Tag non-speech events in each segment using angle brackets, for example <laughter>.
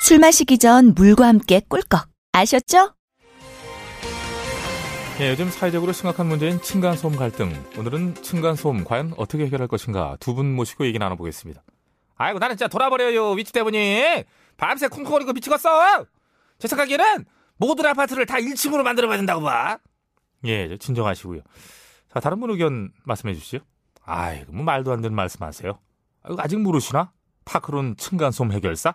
술 마시기 전 물과 함께 꿀꺽. 아셨죠? 예, 요즘 사회적으로 심각한 문제인 층간소음 갈등. 오늘은 층간소음 과연 어떻게 해결할 것인가 두 분 모시고 얘기 나눠보겠습니다. 아이고 나는 진짜 돌아버려요 위치 때문에 밤새 쿵쿵거리고 미치겠어. 제 생각에는 모든 아파트를 다 1층으로 만들어봐야 된다고 봐. 예, 진정하시고요. 자 다른 분 의견 말씀해 주시죠. 아이고 뭐 말도 안 되는 말씀하세요. 아직 모르시나? 파크론 층간소음 해결사?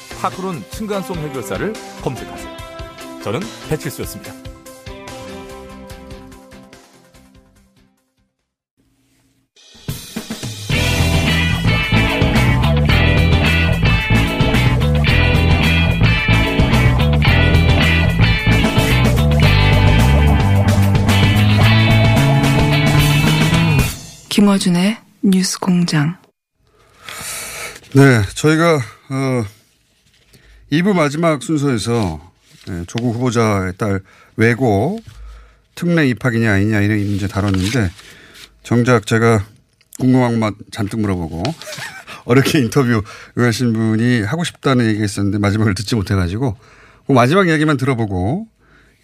파크론 층간소음 해결사를 검색하세요. 저는 배칠수였습니다. 김어준의 뉴스 공장. 네, 저희가 어 2부 마지막 순서에서 네, 조국 후보자의 딸 외고 특례 입학이냐 아니냐 이런 문제 다뤘는데 정작 제가 궁금한 것만 잔뜩 물어보고 <laughs> 어렵게 인터뷰 응하신 분이 하고 싶다는 얘기가 있었는데 마지막을 듣지 못해가지고 그 마지막 이야기만 들어보고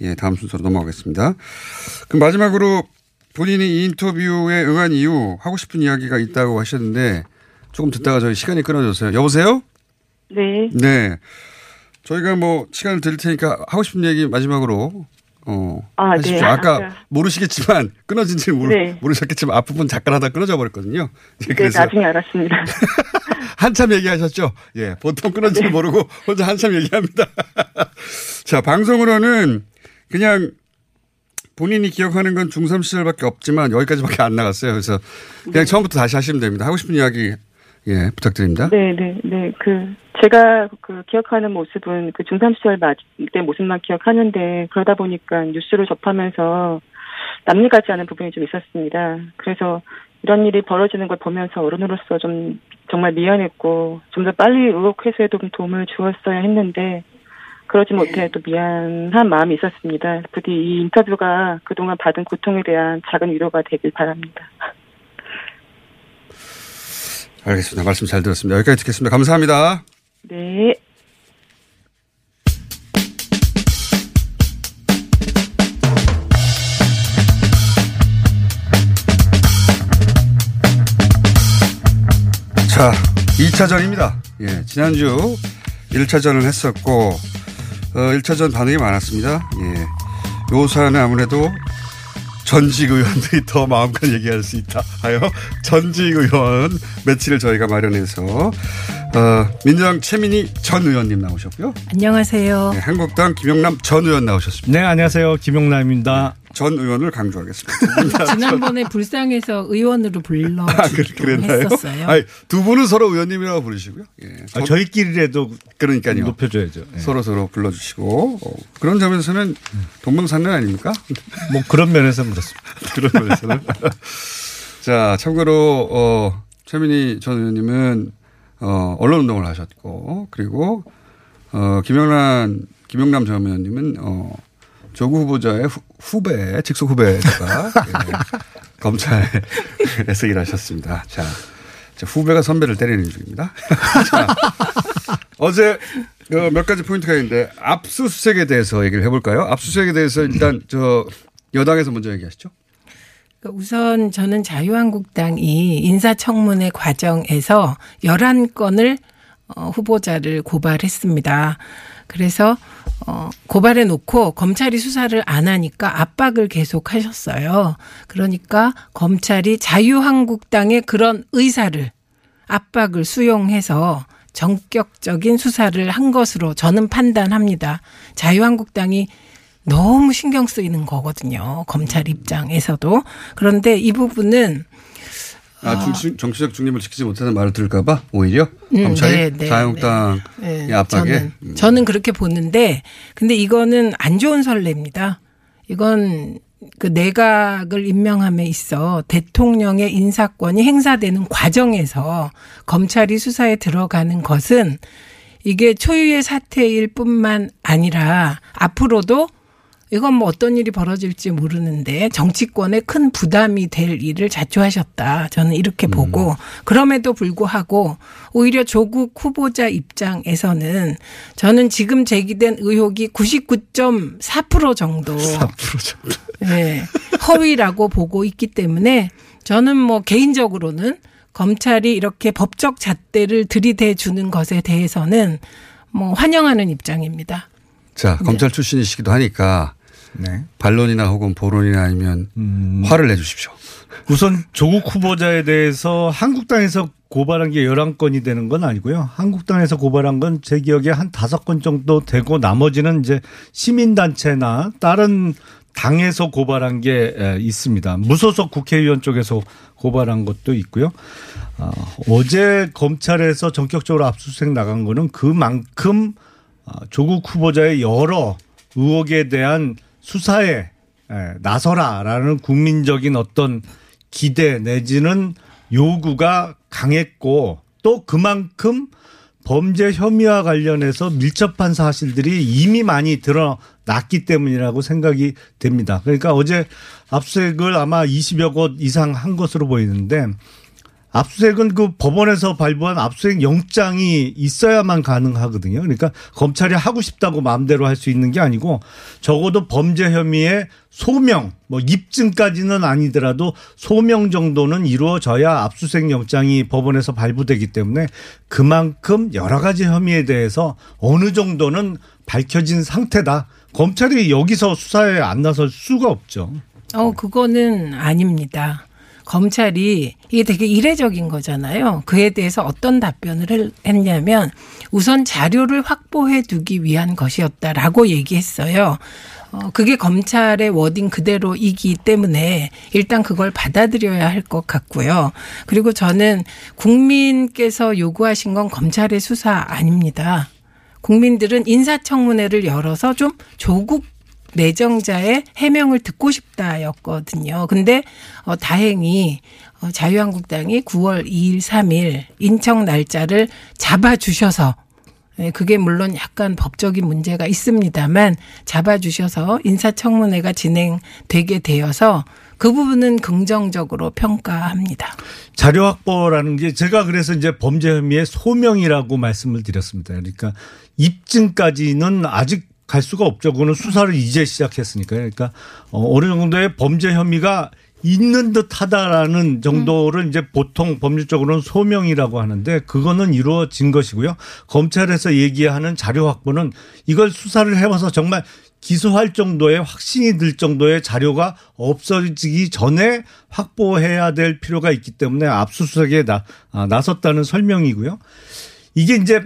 예 다음 순서로 넘어가겠습니다. 그럼 마지막으로 본인이 이 인터뷰에 응한 이유 하고 싶은 이야기가 있다고 하셨는데 조금 듣다가 저희 시간이 끊어졌어요. 여보세요? 네. 네. 저희가 뭐 시간을 드릴 테니까 하고 싶은 얘기 마지막으로 어 아, 하십시오. 네. 아까 아까. 모르시겠지만 <laughs> 끊어진지는 모르, 네. 모르셨겠지만 앞부분 잠깐 하다 끊어져 버렸거든요. 네, 네, 그래서 나중에 알았습니다. <laughs> 한참 얘기하셨죠. 예, 보통 끊어진지 네. 모르고 혼자 한참 얘기합니다. <laughs> 자, 방송으로는 그냥 본인이 기억하는 건 중3 시절밖에 없지만 여기까지밖에 안 나갔어요. 그래서 그냥 처음부터 다시 하시면 됩니다. 하고 싶은 이야기 예, 부탁드립니다. 네, 네, 네. 그 제가 그 기억하는 모습은 그 중3 시절 맞- 때 모습만 기억하는데 그러다 보니까 뉴스를 접하면서 남일 같지 않은 부분이 좀 있었습니다. 그래서 이런 일이 벌어지는 걸 보면서 어른으로서 좀 정말 미안했고 좀 더 빨리 의혹 해소에 좀 도움을 주었어야 했는데 그러지 못해 또 미안한 마음이 있었습니다. 부디 이 인터뷰가 그동안 받은 고통에 대한 작은 위로가 되길 바랍니다. 알겠습니다. 말씀 잘 들었습니다. 여기까지 듣겠습니다. 감사합니다. 네. 자, 2차전입니다. 예, 지난주 1차전을 했었고, 어, 1차전 반응이 많았습니다. 예. 요 사안은 아무래도 전직 의원들이 더 마음껏 얘기할 수 있다 하여 전직 의원 매치를 저희가 마련해서, 어, 민주당 최민희 전 의원님 나오셨고요. 안녕하세요. 네, 한국당 김영남 전 의원 나오셨습니다. 네, 안녕하세요. 김용남입니다. 전 의원을 강조하겠습니다. <laughs> 지난번에 불쌍해서 의원으로 불러 아, 그? 했었어요. 아니, 두 분은 서로 의원님이라고 부르시고요. 예. 아, 저희끼리라도 그러니까요. 높여줘야죠. 예. 서로 서로 불러주시고 어, 그런 점에서는 동방산련 아닙니까? <laughs> 뭐 그런 면에서는 그렇습니다. <laughs> 그런 면에서는. 자, 참고로 어, 최민희 전 의원님은 어, 언론 운동을 하셨고 그리고 어, 김영란 김영남 전 의원님은 어, 조국 후보자의 후, 후배 직속 후배가 예, <laughs> 검찰에서 일하셨습니다. 자, 자, 후배가 선배를 때리는 중입니다. <laughs> 자, 어제 어, 몇 가지 포인트가 있는데 압수수색에 대해서 얘기를 해볼까요? 압수수색에 대해서 일단 저 여당에서 먼저 얘기하시죠. 그러니까 우선 저는 자유한국당이 인사청문회 과정에서 11건을 어, 후보자를 고발했습니다. 그래서 어, 고발해 놓고 검찰이 수사를 안 하니까 압박을 계속 하셨어요. 그러니까 검찰이 자유한국당의 그런 의사를 압박을 수용해서 전격적인 수사를 한 것으로 저는 판단합니다. 자유한국당이 너무 신경 쓰이는 거거든요. 검찰 입장에서도. 그런데 이 부분은 아, 중, 정치적 중립을 지키지 못하는 말을 들을까봐 오히려? 음, 검찰이 네, 네, 자유한국당의 네, 압박에? 저는, 저는 그렇게 보는데 근데 이거는 안 좋은 선례입니다. 이건 그 내각을 임명함에 있어 대통령의 인사권이 행사되는 과정에서 검찰이 수사에 들어가는 것은 이게 초유의 사태일 뿐만 아니라 앞으로도 이건 뭐 어떤 일이 벌어질지 모르는데 정치권에 큰 부담이 될 일을 자초하셨다. 저는 이렇게 보고 그럼에도 불구하고 오히려 조국 후보자 입장에서는 저는 지금 제기된 의혹이 99.4% 정도 <laughs> 4% 정도. 네, 허위라고 보고 있기 때문에 저는 뭐 개인적으로는 검찰이 이렇게 법적 잣대를 들이대 주는 것에 대해서는 뭐 환영하는 입장입니다. 자, 검찰 출신이시기도 하니까 네. 반론이나 혹은 보론이나 아니면 음, 화를 내주십시오. 우선 조국 후보자에 대해서 한국당에서 고발한 게 11건이 되는 건 아니고요. 한국당에서 고발한 건 제 기억에 한 다섯 건 정도 되고 나머지는 이제 시민단체나 다른 당에서 고발한 게 에, 있습니다. 무소속 국회의원 쪽에서 고발한 것도 있고요. 어, 어제 검찰에서 전격적으로 압수수색 나간 거는 그만큼 어, 조국 후보자의 여러 의혹에 대한 수사에 에, 나서라라는 국민적인 어떤 기대 내지는 요구가 강했고 또 그만큼 범죄 혐의와 관련해서 밀접한 사실들이 이미 많이 드러났기 때문이라고 생각이 됩니다. 그러니까 어제 압수수색을 아마 20여 곳 이상 한 것으로 보이는데 압수수색은 그 법원에서 발부한 압수수색 영장이 있어야만 가능하거든요. 그러니까 검찰이 하고 싶다고 마음대로 할 수 있는 게 아니고 적어도 범죄 혐의의 소명, 뭐 입증까지는 아니더라도 소명 정도는 이루어져야 압수수색 영장이 법원에서 발부되기 때문에 그만큼 여러 가지 혐의에 대해서 어느 정도는 밝혀진 상태다. 검찰이 여기서 수사에 안 나설 수가 없죠. 어, 그거는 아닙니다. 검찰이 이게 되게 이례적인 거잖아요. 그에 대해서 어떤 답변을 할- 했냐면 우선 자료를 확보해 두기 위한 것이었다라고 얘기했어요. 어, 그게 검찰의 워딩 그대로이기 때문에 일단 그걸 받아들여야 할 것 같고요. 그리고 저는 국민께서 요구하신 건 검찰의 수사 아닙니다. 국민들은 인사청문회를 열어서 좀 조국 내정자의 해명을 듣고 싶다였거든요. 근데 어, 다행히 어, 자유한국당이 9월 2일, 3일 인청 날짜를 잡아 주셔서 예, 그게 물론 약간 법적인 문제가 있습니다만 잡아주셔서 인사청문회가 진행되게 되어서 그 부분은 긍정적으로 평가합니다. 자료 확보라는 게 제가 그래서 이제 범죄 혐의의 소명이라고 말씀을 드렸습니다. 그러니까 입증까지는 아직 갈 수가 없죠. 그거는 수사를 이제 시작했으니까요. 그러니까 어, 어느 정도의 범죄 혐의가 있는 듯 하다라는 정도를 이제 보통 법률적으로는 소명이라고 하는데 그거는 이루어진 것이고요. 검찰에서 얘기하는 자료 확보는 이걸 수사를 해봐서 정말 기소할 정도의 확신이 들 정도의 자료가 없어지기 전에 확보해야 될 필요가 있기 때문에 압수수색에 나, 아, 나섰다는 설명이고요. 이게 이제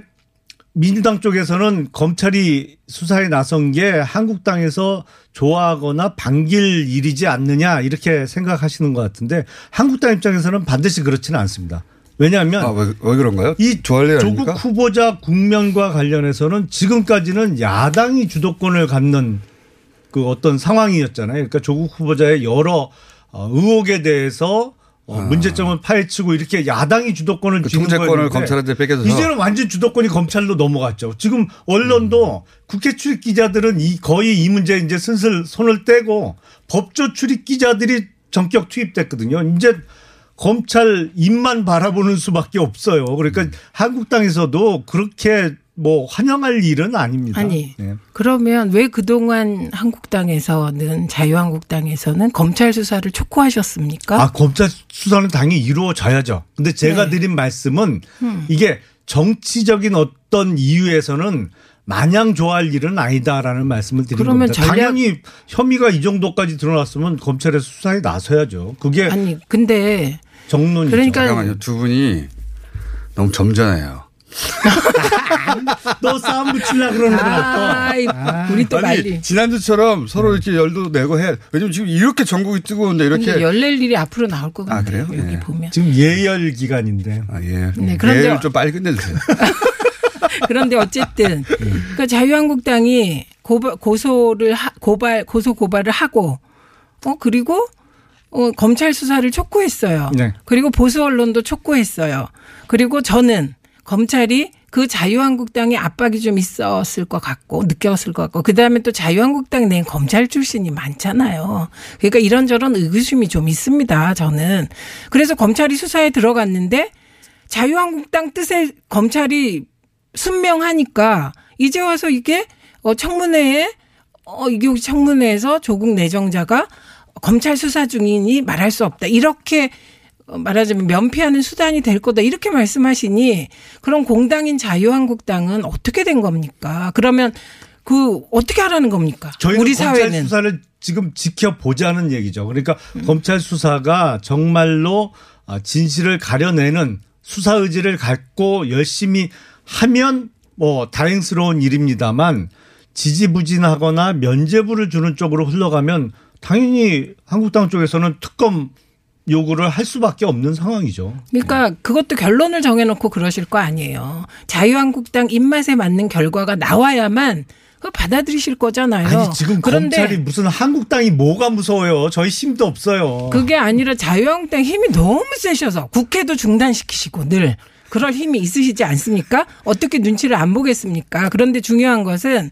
민주당 쪽에서는 검찰이 수사에 나선 게 한국당에서 좋아하거나 반길 일이지 않느냐 이렇게 생각하시는 것 같은데 한국당 입장에서는 반드시 그렇지는 않습니다. 왜냐하면 아, 왜, 왜 그런가요? 이 조국 아닙니까? 후보자 국면과 관련해서는 지금까지는 야당이 주도권을 갖는 그 어떤 상황이었잖아요. 그러니까 조국 후보자의 여러 어, 의혹에 대해서 어, 문제점을 파헤치고 이렇게 야당이 주도권을 아. 그 통제권을 검찰한테 뺏겨줘서 이제는 완전 주도권이 검찰로 넘어갔죠. 지금 언론도 국회 출입 기자들은 이 거의 이 문제에 이제 슬슬 손을 떼고 법조 출입 기자들이 전격 투입됐거든요. 이제 검찰 입만 바라보는 수밖에 없어요. 그러니까 음. 한국당에서도 그렇게 뭐 환영할 일은 아닙니다. 아니. 네. 그러면 왜 그동안 한국당에서는 자유한국당에서는 검찰 수사를 촉구하셨습니까? 아, 검찰 수사는 당연히 이루어져야죠. 근데 제가 네. 드린 말씀은 음. 이게 정치적인 어떤 이유에서는 마냥 좋아할 일은 아니다라는 말씀을 드리는 그러면 겁니다. 전략- 당연히 혐의가 이 정도까지 드러났으면 검찰에서 수사에 나서야죠. 그게 아니 근데 정론이죠. 그러니까 잠깐만요. 두 분이 너무 점잖아요. 너 싸움 붙이려 그러는 거야. 아, 이- 우리 또 말리. 지난주처럼 서로 이렇게 열도 내고 해. 왜냐면 지금 이렇게 전국이 뜨거운데 이렇게. 열낼 일이 앞으로 나올 것 아. 그래요? 여기 예. 보면. 지금 예열 기간인데. 아, 예. 네, 그런데- 예를 좀 빨리 끝내주세요. <laughs> 그런데 어쨌든 그러니까 자유한국당이 고발, 고소를 하, 고발 고소 고발을 하고 어 그리고 어, 검찰 수사를 촉구했어요. 네. 그리고 보수 언론도 촉구했어요. 그리고 저는 검찰이 그 자유한국당의 압박이 좀 있었을 것 같고 느꼈을 것 같고 그 다음에 또 자유한국당 내 검찰 출신이 많잖아요. 그러니까 이런저런 의구심이 좀 있습니다. 저는 그래서 검찰이 수사에 들어갔는데 자유한국당 뜻에 검찰이 순명하니까 이제 와서 이게 어 청문회에 어 이게 청문회에서 조국 내정자가 검찰 수사 중이니 말할 수 없다 이렇게 어, 말하자면 면피하는 수단이 될 거다 이렇게 말씀하시니 그럼 공당인 자유한국당은 어떻게 된 겁니까? 그러면 그 어떻게 하라는 겁니까? 저희는 우리 사회는 수사를 지금 지켜보자는 얘기죠. 그러니까 검찰 수사가 정말로 아, 진실을 가려내는 수사 의지를 갖고 열심히 하면 뭐 다행스러운 일입니다만 지지부진하거나 면죄부를 주는 쪽으로 흘러가면 당연히 한국당 쪽에서는 특검 요구를 할 수밖에 없는 상황이죠. 그러니까 그것도 결론을 정해놓고 그러실 거 아니에요. 자유한국당 입맛에 맞는 결과가 나와야만 그걸 받아들이실 거잖아요. 아니 지금 그런데 검찰이 무슨 한국당이 뭐가 무서워요? 저희 힘도 없어요. 그게 아니라 자유한국당 힘이 너무 세셔서 국회도 중단시키시고 늘 그럴 힘이 있으시지 않습니까? 어떻게 눈치를 안 보겠습니까? 그런데 중요한 것은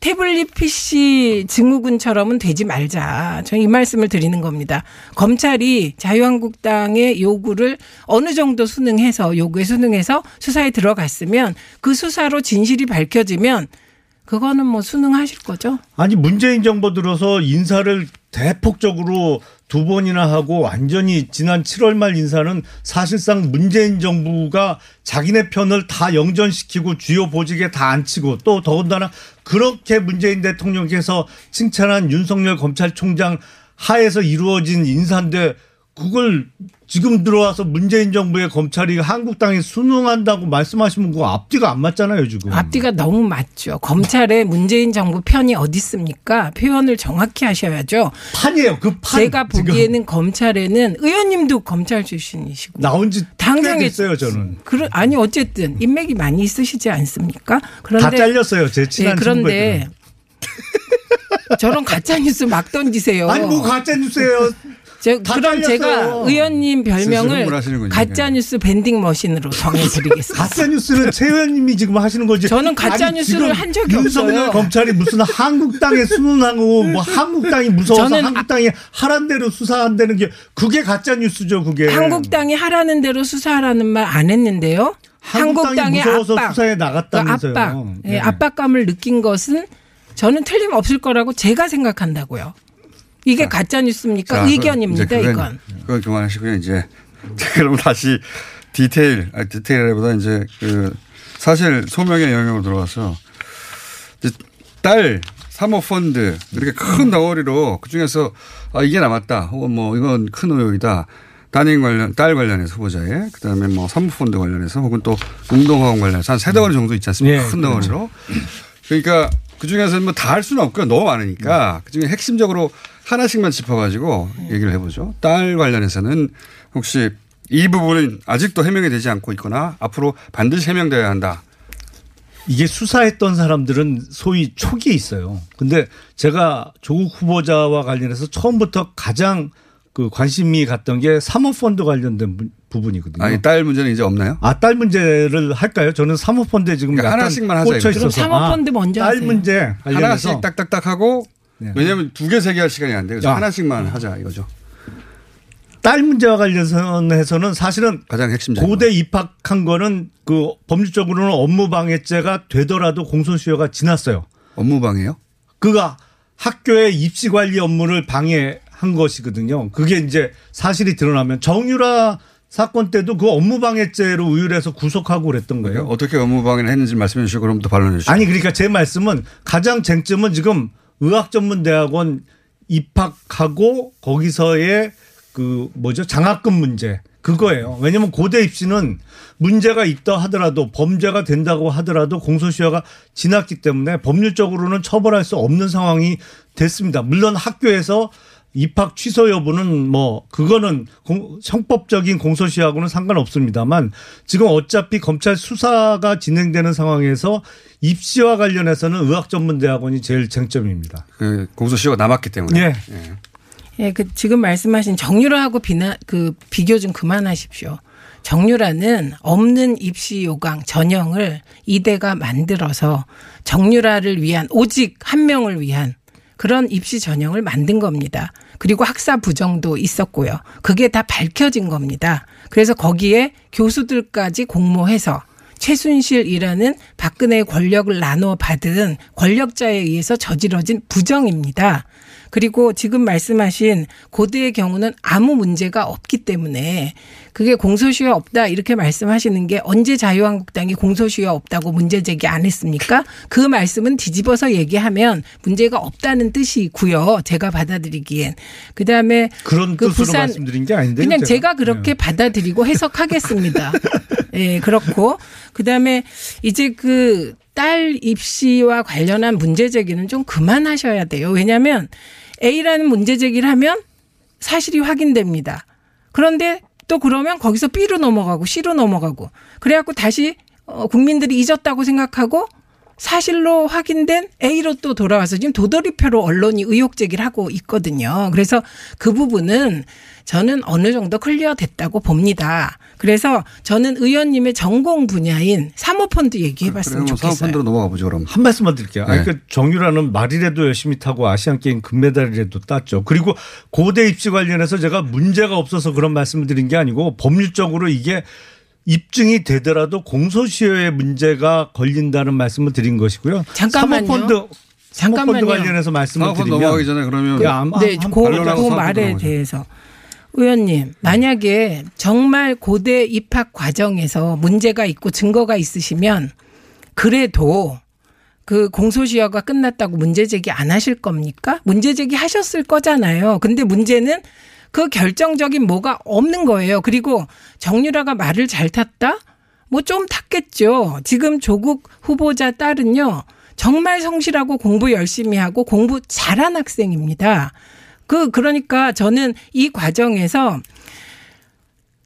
태블릿 PC 증후군처럼은 되지 말자. 저는 이 말씀을 드리는 겁니다. 검찰이 자유한국당의 요구를 어느 정도 수능해서 요구에 수능해서 수사에 들어갔으면 그 수사로 진실이 밝혀지면 그거는 뭐 수능하실 거죠. 아니 문재인 정부 들어서 인사를 대폭적으로 두 번이나 하고 완전히 지난 7월 말 인사는 사실상 문재인 정부가 자기네 편을 다 영전시키고 주요 보직에 다 앉히고 또 더군다나 그렇게 문재인 대통령께서 칭찬한 윤석열 검찰총장 하에서 이루어진 인사인데 그걸 지금 들어와서 문재인 정부의 검찰이 한국당에 순응한다고 말씀하시면 그거 앞뒤가 안 맞잖아요 지금. 앞뒤가 너무 맞죠. 검찰의 문재인 정부 편이 어디 있습니까? 표현을 정확히 하셔야죠. 판이에요. 그 판. 제가 지금 보기에는 검찰에는 의원님도 검찰 출신이시고 나온 지 당장에- 꽤 됐어요 저는. 그러, 아니 어쨌든 인맥이 많이 있으시지 않습니까? 다 그런데 잘렸어요 제 네, 친한 그런데 친구들은. 저런 가짜 뉴스 막 던지세요. 아니 뭐 가짜 뉴스예요. 저, 다 그럼. 제가 의원님 별명을 흥분하시는군요. 가짜 뉴스 vending machine으로 정해드리겠습니다. 가짜 뉴스는 <laughs> 최 의원님이 지금 하시는 거지. 저는 가짜 아니, 뉴스를 지금 한 적이 윤석열 없어요. 검찰이 무슨 한국당에 순응하고 뭐 <laughs> 한국당이 무서워서 저는 한국당이 하란 대로 수사한다는 게 그게 가짜 뉴스죠 그게. 한국당이 하라는 대로 수사하라는 말 안 했는데요. 한국당이 한국당의 무서워서 압박, 수사에 나갔다면서요. 그 압박, 예, 네. 압박감을 느낀 것은 저는 틀림없을 거라고 제가 생각한다고요. 이게 가짜 뉴스입니까? 자, 의견입니다, 그건, 이건. 그건 그만하시고요. 이제 <laughs> 자, 그럼 다시 디테일, 아, 디테일보다 이제 그 사실 소명의 영역으로 들어와서 이제 딸 사모펀드 이렇게 큰 덩어리로 그 중에서 아, 이게 남았다. 혹은 뭐 이건 큰 의혹이다. 따님 관련, 딸 관련해서 후보자에 그 다음에 뭐 사모펀드 관련해서 혹은 또 운동화원 관련해서 한 세 덩어리 정도 있지 않습니까? 예, 큰 덩어리로. 그러니까 그 중에서 뭐다 할 수는 없고요. 너무 많으니까 그 중에 핵심적으로 하나씩만 짚어가지고 얘기를 해보죠. 딸 관련해서는 혹시 이 부분은 아직도 해명이 되지 않고 있거나 앞으로 반드시 해명돼야 한다. 이게 수사했던 사람들은 소위 촉이 있어요. 근데 제가 조국 후보자와 관련해서 처음부터 가장 그 관심이 갔던 게 사모펀드 관련된 부- 부분이거든요. 아니, 딸 문제는 이제 없나요? 아, 딸 문제를 할까요? 저는 사모펀드에 지금 그러니까 하나씩만 하자, 꽂혀. 있어서 사모펀드 먼저 딸 하세요. 문제 관련해서 하나씩 딱딱딱 하고 네. 왜냐하면 두 개, 세 개 할 시간이 안 돼요. 그래서 아. 하나씩만 하자 이거죠. 딸 문제와 관련해서는 사실은 가장 핵심적인 고대 거. 입학한 거는 그 법률적으로는 업무방해죄가 되더라도 공소시효가 지났어요. 업무방해요? 그가 학교의 입시 관리 업무를 방해한 것이거든요. 그게 이제 사실이 드러나면 정유라 사건 때도 그 업무방해죄로 의율해서 구속하고 그랬던 거예요. 어떻게 업무방해를 했는지 말씀해 주시고 그럼 또 반론해 주시죠. 아니 그러니까 제 말씀은 가장 쟁점은 지금 의학전문대학원 입학하고 거기서의 그 뭐죠 장학금 문제 그거예요. 왜냐하면 고대 입시는 문제가 있다 하더라도 범죄가 된다고 하더라도 공소시효가 지났기 때문에 법률적으로는 처벌할 수 없는 상황이 됐습니다. 물론 학교에서 입학 취소 여부는 뭐 그거는 공, 형법적인 공소시효하고는 상관없습니다만 지금 어차피 검찰 수사가 진행되는 상황에서 입시와 관련해서는 의학전문대학원이 제일 쟁점입니다. 그 공소시효가 남았기 때문에. 예. 예, 그 지금 말씀하신 정유라하고 비나 그 비교 좀 그만하십시오. 정유라는 없는 입시 요강 전형을 이대가 만들어서 정유라를 위한 오직 한 명을 위한 그런 입시 전형을 만든 겁니다. 그리고 학사 부정도 있었고요. 그게 다 밝혀진 겁니다. 그래서 거기에 교수들까지 공모해서 최순실이라는 박근혜의 권력을 나눠 받은 권력자에 의해서 저지러진 부정입니다. 그리고 지금 말씀하신 고대의 경우는 아무 문제가 없기 때문에 그게 공소시효 없다 이렇게 말씀하시는 게 언제 자유한국당이 공소시효 없다고 문제 제기 안 했습니까? 그 말씀은 뒤집어서 얘기하면 문제가 없다는 뜻이고요. 제가 받아들이기엔 그다음에 그런 그 뜻으로 부산- 말씀드린 게 아닌데 그냥 제가 그렇게 받아들이고 해석하겠습니다. <laughs> 예, 그렇고 그다음에 이제 그 딸 입시와 관련한 문제 제기는 좀 그만하셔야 돼요. 왜냐하면 A라는 문제 제기를 하면 사실이 확인됩니다. 그런데 또 그러면 거기서 B로 넘어가고 C로 넘어가고 그래갖고 다시 어, 국민들이 잊었다고 생각하고 사실로 확인된 A로 또 돌아와서 지금 도돌이표로 언론이 의혹 제기를 하고 있거든요. 그래서 그 부분은 저는 어느 정도 클리어 됐다고 봅니다. 그래서 저는 의원님의 전공 분야인 사모펀드 얘기해 봤으면 그러면 좋겠어요. 사업펀드로 넘어가 보죠 그럼. 한 말씀만 드릴게요. 아니, 네. 그 정유라는 말이라도 열심히 타고 아시안 게임 금메달이라도 땄죠. 그리고 고대 입시 관련해서 제가 문제가 없어서 그런 말씀을 드린 게 아니고 법률적으로 이게 입증이 되더라도 공소시효에 문제가 걸린다는 말씀을 드린 것이고요. 잠깐만요. 사모펀드 사모펀드 잠깐만요. 관련해서 말씀을 드리면 넘어가기 전에 그러면 그 아마 네, 한 그, 그 말에. 대해서 의원님 만약에 정말 고대 입학 과정에서 문제가 있고 증거가 있으시면 그래도 그 공소시효가 끝났다고 문제 제기 안 하실 겁니까? 문제 제기 하셨을 거잖아요. 근데 문제는 그 결정적인 뭐가 없는 거예요. 그리고 정유라가 말을 잘 탔다? 뭐 좀 탔겠죠. 지금 조국 후보자 딸은요. 정말 성실하고 공부 열심히 하고 공부 잘한 학생입니다. 그 그러니까 저는 이 과정에서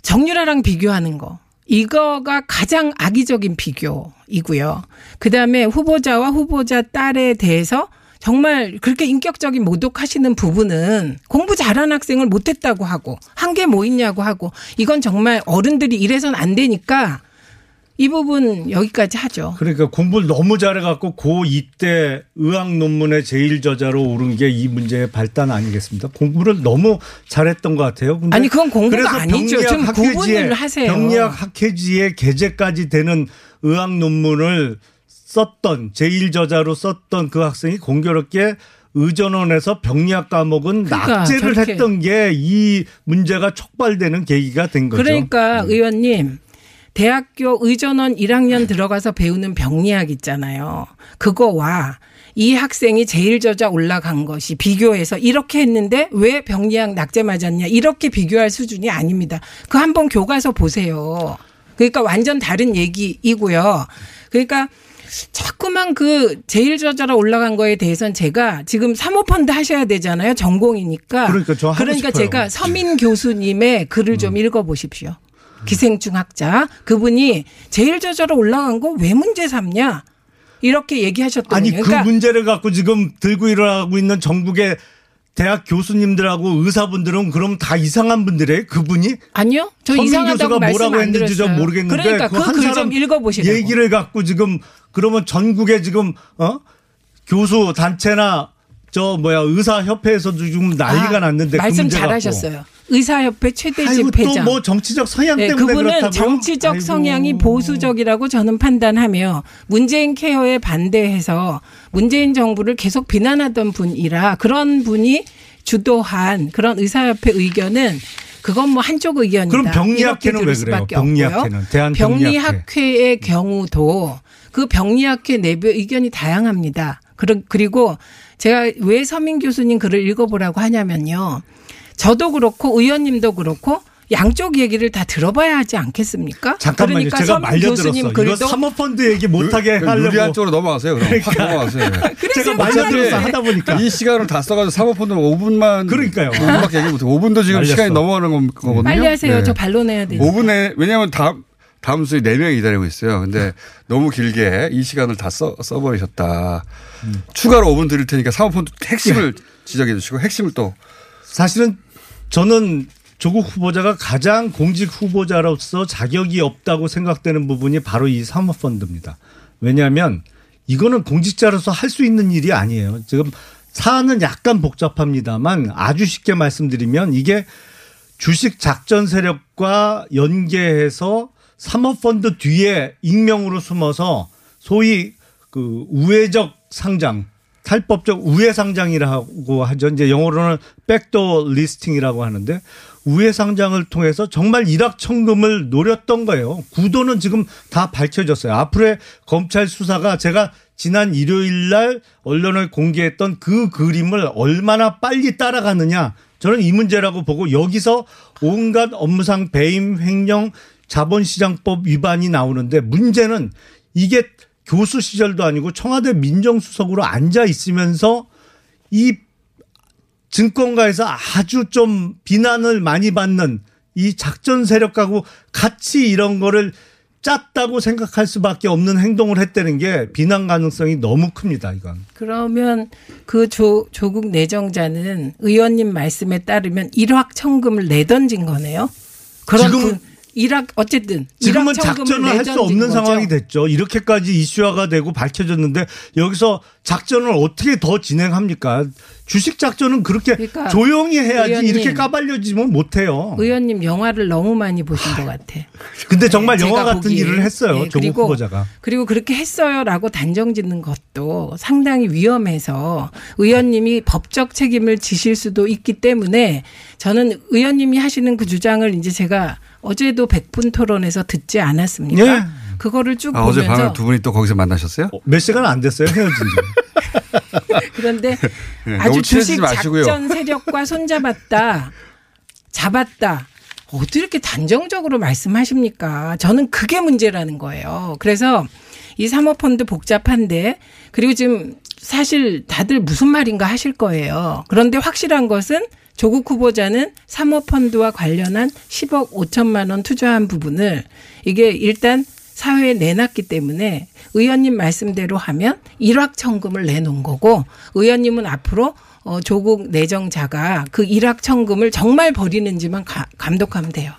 정유라랑 비교하는 거 이거가 가장 악의적인 비교이고요. 그다음에 후보자와 후보자 딸에 대해서 정말 그렇게 인격적인 모독하시는 부분은 공부 잘한 학생을 못했다고 하고 한 게 뭐 있냐고 하고 이건 정말 어른들이 이래선 안 되니까 이 부분 여기까지 하죠. 그러니까 공부를 너무 잘해갖고 고2 때 의학 논문의 제일 저자로 오른 게 이 문제의 발단 아니겠습니까? 공부를 너무 잘했던 것 같아요. 아니, 그건 공부가 아니죠. 좀 구분을 하세요. 병리학 학회지에 게재까지 되는 의학 논문을 썼던 제일 저자로 썼던 그 학생이 공교롭게 의전원에서 병리학 과목은 그러니까 낙제를 저렇게. 했던 게 이 문제가 촉발되는 계기가 된 거죠. 그러니까 의원님 대학교 의전원 1학년 들어가서 배우는 병리학 있잖아요. 그거와 이 학생이 제일 저자 올라간 것이 비교해서 이렇게 했는데 왜 병리학 낙제 맞았냐 이렇게 비교할 수준이 아닙니다. 그 한번 교과서 보세요. 그러니까 완전 다른 얘기이고요. 그러니까 자꾸만 그 제일 저자로 올라간 거에 대해서는 제가 지금 사모펀드 하셔야 되잖아요. 전공이니까. 그러니까 저 그러니까 싶어요. 제가 서민 교수님의 글을 좀 읽어 보십시오. 기생충 학자 그분이 제일 저자로 올라간 거 왜 문제 삼냐 이렇게 얘기하셨더니 아니 그러니까 그 문제를 갖고 지금 들고 일어나고 있는 전국의 대학 교수님들하고 의사분들은 그럼 다 이상한 분들이에요? 그분이? 아니요 저 이상하다고 뭐라고 안 했는지 좀. 모르겠는데 그러니까 그한 그글좀 읽어 보시라고. 얘기를 갖고 지금 그러면 전국에 지금 어 교수 단체나 저 뭐야 의사 협회에서도 지금 난리가 아, 났는데 말씀 그. 잘하셨어요. 의사협회 최대집 회장. 또뭐 정치적 성향 네, 때문에 그분은 그렇다고요? 정치적 아이고. 성향이 보수적이라고 저는 판단하며 문재인 케어에 반대해서 문재인 정부를 계속 비난하던 분이라 그런 분이 주도한 그런 의사협회 의견은 그건 뭐 한쪽 의견이다. 그럼 병리학회는 왜 그래요? 병리학회는. 대한 병리학회. 병리학회의 경우도 그 병리학회 내부 의견이 다양합니다. 그리고 제가 왜 서민 교수님 글을 읽어보라고 하냐면요. 저도 그렇고 의원님도 그렇고 양쪽 얘기를 다 들어봐야 하지 않겠습니까? 잠깐만요. 그러니까 제가 말려들었어. 교수님 이거 사모펀드 얘기 못하게 그 하려고. 유리한 쪽으로 넘어가세요. 그럼 확 넘어가세요. <laughs> 제가 말려들어서 하다 보니까. 이 시간을 다 써가지고 사모펀드는 5분만 그러니까요. 5분밖에 얘기 못해. 5분도 지금 말렸어. 시간이 넘어가는 거- 거거든요. 빨리 하세요. 네. 저 반론해야 되니까. 5분에 왜냐하면 다음 다음 수에 4명이 기다리고 있어요. 근데 너무 길게 이 시간을 다 써, 써버리셨다. 추가로 5분 드릴 테니까 사모펀드 핵심을 지적해 주시고 핵심을 또 사실은 저는 조국 후보자가 가장 공직 후보자로서 자격이 없다고 생각되는 부분이 바로 이 사모펀드입니다. 왜냐하면 이거는 공직자로서 할 수 있는 일이 아니에요. 지금 사안은 약간 복잡합니다만 아주 쉽게 말씀드리면 이게 주식 작전 세력과 연계해서 사모펀드 뒤에 익명으로 숨어서 소위 그 우회적 상장, 탈법적 우회 상장이라고 하죠. 이제 영어로는 백도 리스팅이라고 하는데 우회 상장을 통해서 정말 일확천금을 노렸던 거예요. 구도는 지금 다 밝혀졌어요. 앞으로의 검찰 수사가 제가 지난 일요일 날 언론에 공개했던 그 그림을 얼마나 빨리 따라가느냐 저는 이 문제라고 보고 여기서 온갖 업무상 배임 횡령 자본시장법 위반이 나오는데 문제는 이게 교수 시절도 아니고 청와대 민정수석으로 앉아 있으면서 이 증권가에서 아주 좀 비난을 많이 받는 이 작전 세력하고 같이 이런 거를 짰다고 생각할 수밖에 없는 행동을 했다는 게 비난 가능성이 너무 큽니다, 이건. 그러면 그 조, 조국 내정자는 의원님 말씀에 따르면 일확천금을 내던진 거네요. 그럼 지금- 그 일확 어쨌든 지금은 작전을 할 수 없는. 상황이 됐죠. 이렇게까지 이슈화가 되고 밝혀졌는데 여기서 작전을 어떻게 더 진행합니까? 주식 작전은 그렇게 그러니까 조용히 해야지 의원님. 이렇게 까발려지면 못해요. 의원님 영화를 너무 많이 보신 것 같아. <laughs> 근데 정말 제가 영화 같은 보기에. 일을 했어요. 네, 조국 그리고- 후보자가. 그리고 그렇게 했어요라고 단정 짓는 것도 상당히 위험해서 의원님이 법적 책임을 지실 수도 있기 때문에 저는 의원님이 하시는 그 주장을 이제 제가 어제도 백분 토론에서 듣지 않았습니까? 예. 그거를 쭉 아, 어제 보면서 밤에 두 분이 또 거기서 만나셨어요? 몇 시간 안 됐어요 헤어진 지. <laughs> 그런데 네, 아주 주식 마시고요. 작전 세력과 손잡았다, 잡았다. 어떻게 이렇게 단정적으로 말씀하십니까? 저는 그게 문제라는 거예요. 그래서 이 사모펀드 복잡한데 그리고 지금 사실 다들 무슨 말인가 하실 거예요. 그런데 확실한 것은 조국 후보자는 사모펀드와 관련한 10억 5천만 원 투자한 부분을 이게 일단 사회에 내놨기 때문에 의원님 말씀대로 하면 일확천금을 내놓은 거고 의원님은 앞으로 어, 조국 내정자가 그 일확천금을 정말 버리는지만 가- 감독하면 돼요.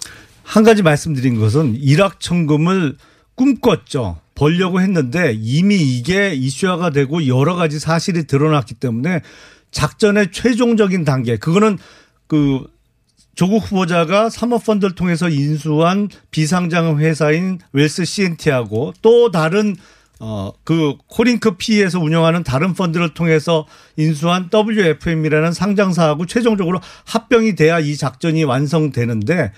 한 가지 말씀드린 것은 일확천금을 꿈꿨죠. 벌려고 했는데 이미 이게 이슈화가 되고 여러 가지 사실이 드러났기 때문에 작전의 최종적인 단계 그거는 그 조국 후보자가 사모펀드를 통해서 인수한 비상장 회사인 웰스 CNT하고 또 다른 어 그 코링크 P에서 운영하는 다른 펀드를 통해서 인수한 WFM이라는 상장사하고 최종적으로 합병이 돼야 이 작전이 완성되는데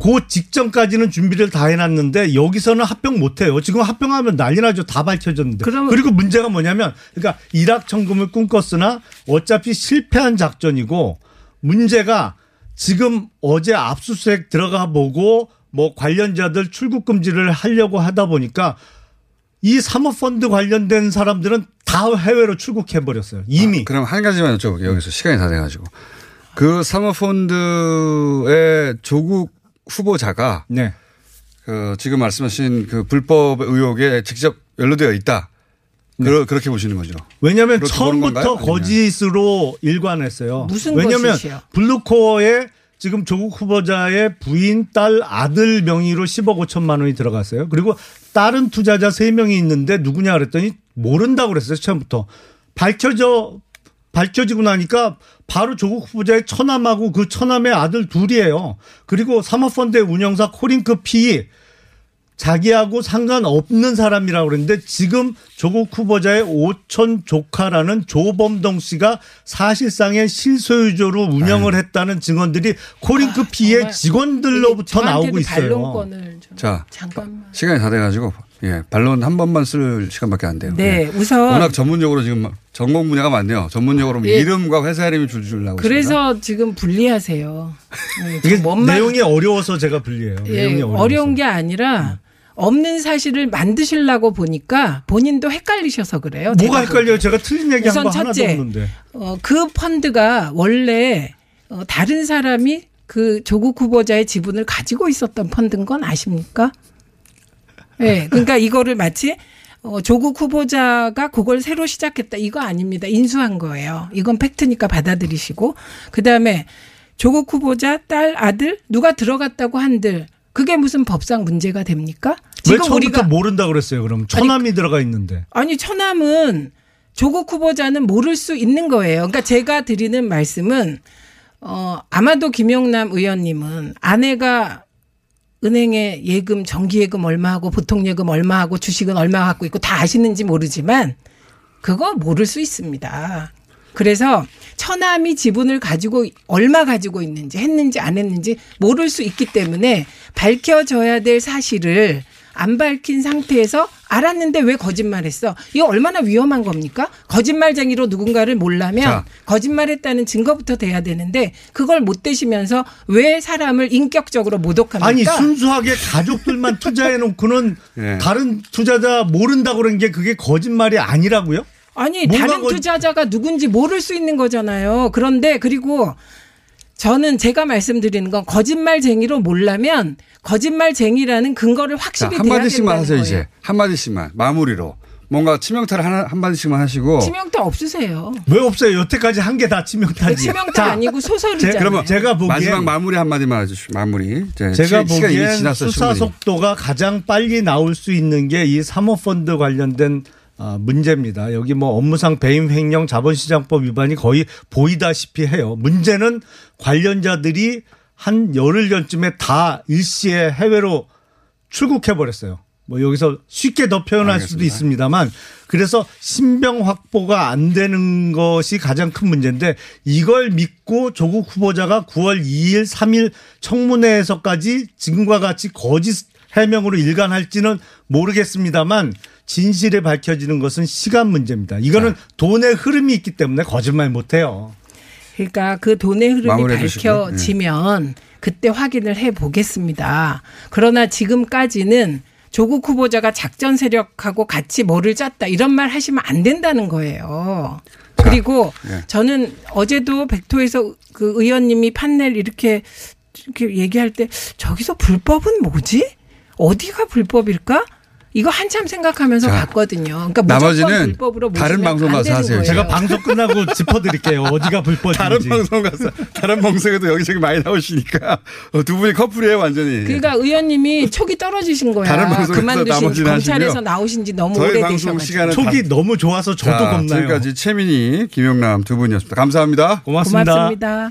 그 직전까지는 준비를 다 해놨는데 여기서는 합병 못해요. 지금 합병하면 난리 나죠. 다 밝혀졌는데. 그리고 문제가 뭐냐면 그러니까 일확천금을 꿈꿨으나 어차피 실패한 작전이고 문제가 지금 어제 압수수색 들어가 보고 뭐 관련자들 출국 금지를 하려고 하다 보니까 이 사모펀드 관련된 사람들은 다 해외로 출국해 버렸어요. 이미. 아, 그럼 한 가지만 여쭤볼게요. 여기서 시간이 다 돼가지고. 그 사모펀드의 조국 후보자가 네. 그 지금 말씀하신 그 불법 의혹에 직접 연루되어 있다. 그러, 그렇게 보시는 거죠. 왜냐하면 처음부터? 거짓으로 일관했어요. 무슨 왜냐하면 거짓이요? 블루코어에 지금 조국 후보자의 부인, 딸, 아들 명의로 10억 5천만 원이 들어갔어요. 그리고 다른 투자자 3명이 있는데 누구냐 그랬더니 모른다고 그랬어요. 처음부터. 밝혀져 밝혀지고 나니까 바로 조국 후보자의 처남하고 그 처남의 아들 둘이에요. 그리고 사모펀드의 운영사 코링크 PE 자기하고 상관없는 사람이라고 그랬는데 지금 조국 후보자의 오촌 조카라는 조범동 씨가 사실상의 실소유주로 운영을 했다는 증언들이 코링크 PE 정말 직원들로부터 나오고 있어요. 자, 잠깐만. 시간이 다 돼가지고 예 반론 한 번만 쓸 시간밖에 안 돼요. 네, 예. 우선 워낙 전문적으로 지금 전공 분야가 많네요. 전문적으로 예. 이름과 회사 이름이 줄줄 나오고 있습니다. 그래서 지금 불리하세요. 네, 이게 뭔 말- 내용이 어려워서 제가 불리해요. 예, 내용이 어려워서. 어려운 게 아니라 없는 사실을 만드시려고 보니까 본인도 헷갈리셔서 그래요. 뭐가 헷갈려요? 제가 틀린 얘기 한 우선 거 하나도 없는데. 어, 그 펀드가 원래 어, 다른 사람이 그 조국 후보자의 지분을 가지고 있었던 펀드인 건 아십니까? 예, <laughs> 그러니까 이거를 마치 어, 조국 후보자가 그걸 새로 시작했다 이거 아닙니다. 인수한 거예요. 이건 팩트니까 받아들이시고 그 다음에 조국 후보자 딸 아들 누가 들어갔다고 한들 그게 무슨 법상 문제가 됩니까? 왜 처음부터 모른다 그랬어요? 그럼 처남이 들어가 있는데. 아니 처남은 조국 후보자는 모를 수 있는 거예요. 그러니까 제가 드리는 말씀은 어 아마도 김영남 의원님은 아내가 은행에 예금 정기예금 얼마 하고 보통 예금 얼마 하고 주식은 얼마 갖고 있고 다 아시는지 모르지만 그거 모를 수 있습니다. 그래서 처남이 지분을 가지고 얼마 가지고 있는지 했는지 안 했는지 모를 수 있기 때문에 밝혀져야 될 사실을 안 밝힌 상태에서 알았는데 왜 거짓말했어? 이거 얼마나 위험한 겁니까? 거짓말쟁이로 누군가를 몰라면 자. 거짓말했다는 증거부터 돼야 되는데 그걸 못 대시면서 왜 사람을 인격적으로 모독합니까? 아니 순수하게 가족들만 <laughs> 투자해 놓고는 예. 다른 투자자 모른다고 그런 게 그게 거짓말이 아니라고요? 아니 다른 거- 투자자가 누군지 모를 수 있는 거잖아요. 그런데 그리고 저는 제가 말씀드리는 건 거짓말쟁이로 몰라면 거짓말쟁이라는 근거를 자, 확실히 한 돼야 마디씩만 하세요 거예요. 이제 한 마디씩만 마무리로 뭔가 치명타를 하나 한 마디씩만 하시고 치명타 없으세요. 왜 없어요? 여태까지 한 게 다 치명타지. 치명타 자, 아니고 소설이잖아요. 제- 그러면 제가 보기엔 마지막 마무리 한 마디만 해주시죠. 마무리. 이제 제가 시, 보기엔. 수사. 속도가 가장 빨리 나올 수 있는 게 이 사모펀드 관련된 아, 문제입니다. 여기 뭐 업무상 배임 횡령 자본시장법 위반이 거의 보이다시피 해요. 문제는 관련자들이 한 열흘 전쯤에 다 일시에 해외로 출국해 버렸어요. 뭐 여기서 쉽게 더 표현할 수도 알겠습니다. 있습니다만 그래서 신병 확보가 안 되는 것이 가장 큰 문제인데 이걸 믿고 조국 후보자가 9월 2일, 3일 청문회에서까지 지금과 같이 거짓 해명으로 일관할지는 모르겠습니다만 진실이 밝혀지는 것은 시간 문제입니다. 이거는 돈의 흐름이 있기 때문에 거짓말 못 해요. 그러니까 그 돈의 흐름이. 밝혀지면 그때 확인을 해 보겠습니다. 그러나 지금까지는 조국 후보자가 작전 세력하고 같이 뭐를 짰다 이런 말 하시면 안 된다는 거예요. 그리고 예. 저는 어제도 백토에서 그 의원님이 판넬 이렇게 이렇게 얘기할 때 저기서 불법은 뭐지? 어디가 불법일까? 이거 한참 생각하면서 자, 봤거든요. 그러니까 나머지는 불법으로 다른 방송 안 가서 하세요. 거예요. 제가 방송 끝나고 짚어드릴게요. 어디가 불법인지. 다른 방송 가서 다른 방송에도 여기저기 많이 나오시니까 어, 두 분이 커플이에요 완전히. 그러니까 의원님이 촉이 떨어지신 거야. 다른 방송에서 그만두신 검찰에서. 나오신 지 너무 방송 오래되셔가지고. 시간은 촉이 너무 좋아서 저도 자, 겁나요. 지금까지 최민희, 김용남 두 분이었습니다. 감사합니다. 고맙습니다. 고맙습니다.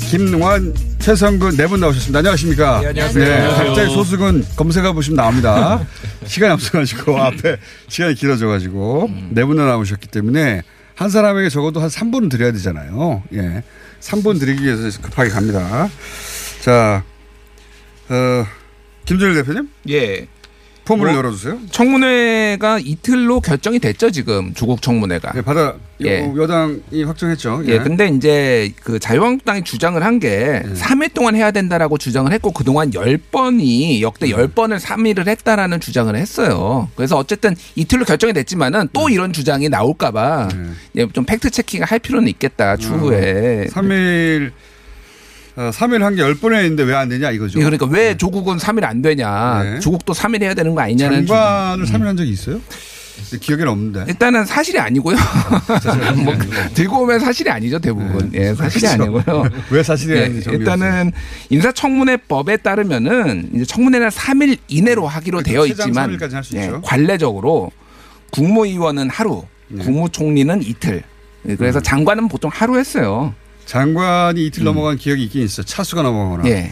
김능환, 최성근 네 분 나오셨습니다. 안녕하십니까? 네, 안녕하세요. 네. 각자의 소식은 검색해 보시면 나옵니다. <laughs> 시간이 없어가지고 <laughs> 앞에 시간이 길어져가지고 네 분나 나오셨기 때문에 한 사람에게 적어도 한 3분 드려야 되잖아요. 예. 3분 드리기 위해서 급하게 갑니다. 자, 어, 김준일 대표님? 예. 폼을 뭐, 열어주세요. 청문회가 이틀로 결정이 됐죠 지금 조국 청문회가. 네, 받아 예. 여- 여당이 확정했죠. 예, 근데 이제 그 자유한국당이 주장을 한게 예. 3일 동안 해야 된다라고 주장을 했고 그동안 10번이 역대 음. 10번을 3일을 했다라는 주장을 했어요. 그래서 어쨌든 이틀로 결정이 됐지만은 또 음. 이런 주장이 나올까봐 예, 좀 팩트 체킹을 할 필요는 있겠다 추후에. 3일 어, 3일 한 게 10번에 했는데 왜 안 되냐 이거죠. 예, 그러니까 왜 조국은 3일 안 되냐? 네. 조국도 3일 해야 되는 거 아니냐는 장관을 주장. 3일 한 적이 있어요? 기억에는 없는데. 일단은 사실이 아니고요. <laughs> 뭐 들고 오면 사실이 아니죠 대부분. 예, 사실이 그렇죠. 아니고요. <laughs> 왜 사실이 예, 아닌지 일단은 인사청문회법에 따르면은 이제 청문회는 3일 이내로 하기로 되어 최장 있지만 3일까지 할수 예. 관례적으로 국무위원은 하루, 네. 국무총리는 이틀. 예, 그래서 음. 장관은 보통 하루 했어요. 장관이 이틀 넘어간 기억이 있긴 있어. 차수가 넘어가거나. 음. 예.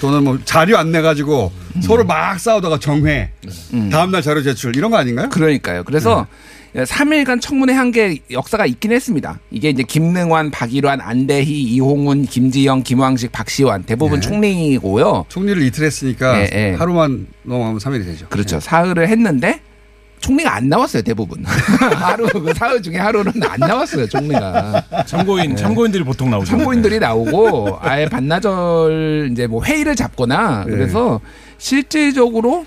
또는 뭐 자료 안 내가지고 서로 막 싸우다가 정회. 음. 다음날 자료 제출 이런 거 아닌가요? 그러니까요. 그래서 네. 3일간 청문회 한 게 역사가 있긴 했습니다. 이게 이제 김능환, 박일환, 안대희, 이홍훈, 김지영, 김왕식, 박시환 대부분 네. 총리고요. 총리를 이틀 했으니까 예, 예. 하루만 넘어가면 3일이 되죠. 그렇죠. 사흘을 했는데 총리가 안 나왔어요 대부분. <laughs> 하루 그 사흘 중에 하루는 안 나왔어요 총리가. 참고인 참고인들이 보통 나오죠. 참고인들이 나오고 아예 반나절 이제 뭐 회의를 잡거나 네. 그래서 실질적으로